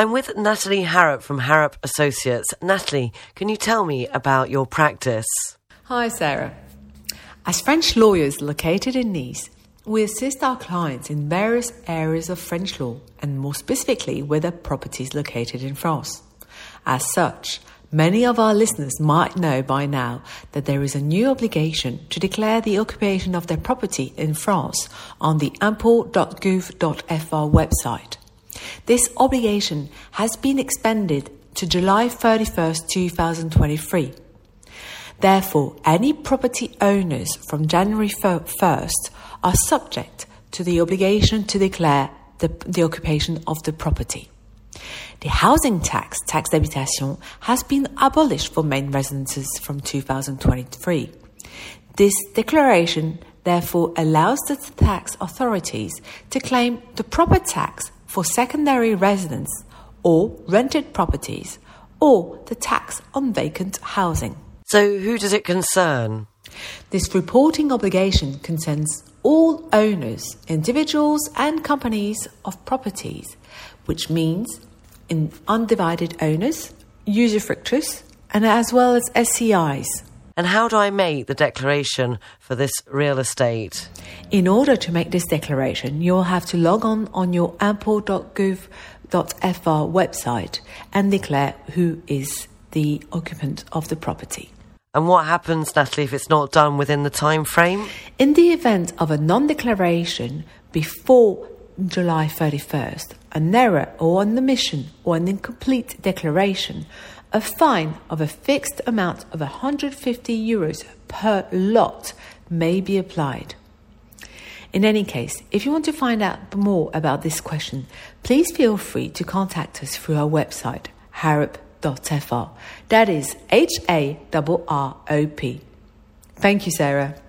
I'm with Nathalie Harrop from Harrop Associates. Nathalie, can you tell me about your practice? Hi, Sarah. As French lawyers located in Nice, we assist our clients in various areas of French law and more specifically where their property is located in France. As such, many of our listeners might know by now that there is a new obligation to declare the occupation of their property in France on the impots.gouv.fr website. This obligation has been expanded to July 31st, 2023. Therefore, any property owners from January 1st are subject to the obligation to declare the, the occupation of the property. The housing tax, taxe d'habitation, has been abolished for main residences from 2023. This declaration therefore allows the tax authorities to claim the proper tax for secondary residence or rented properties or the tax on vacant housing. So, who does it concern? This reporting obligation concerns all owners, individuals, and companies of properties, which means in undivided owners, usufructus, and as well as SCIs. And how do I make the declaration for this real estate? In order to make this declaration, you'll have to log on on your impots.gouv.fr website and declare who is the occupant of the property. And what happens, Nathalie, if it's not done within the time frame? In the event of a non declaration before July 31st, an error or an omission or an incomplete declaration, a fine of a fixed amount of 150 euros per lot may be applied. In any case, if you want to find out more about this question, please feel free to contact us through our website, harrop.com That is H A R R O P. Thank you, Sarah.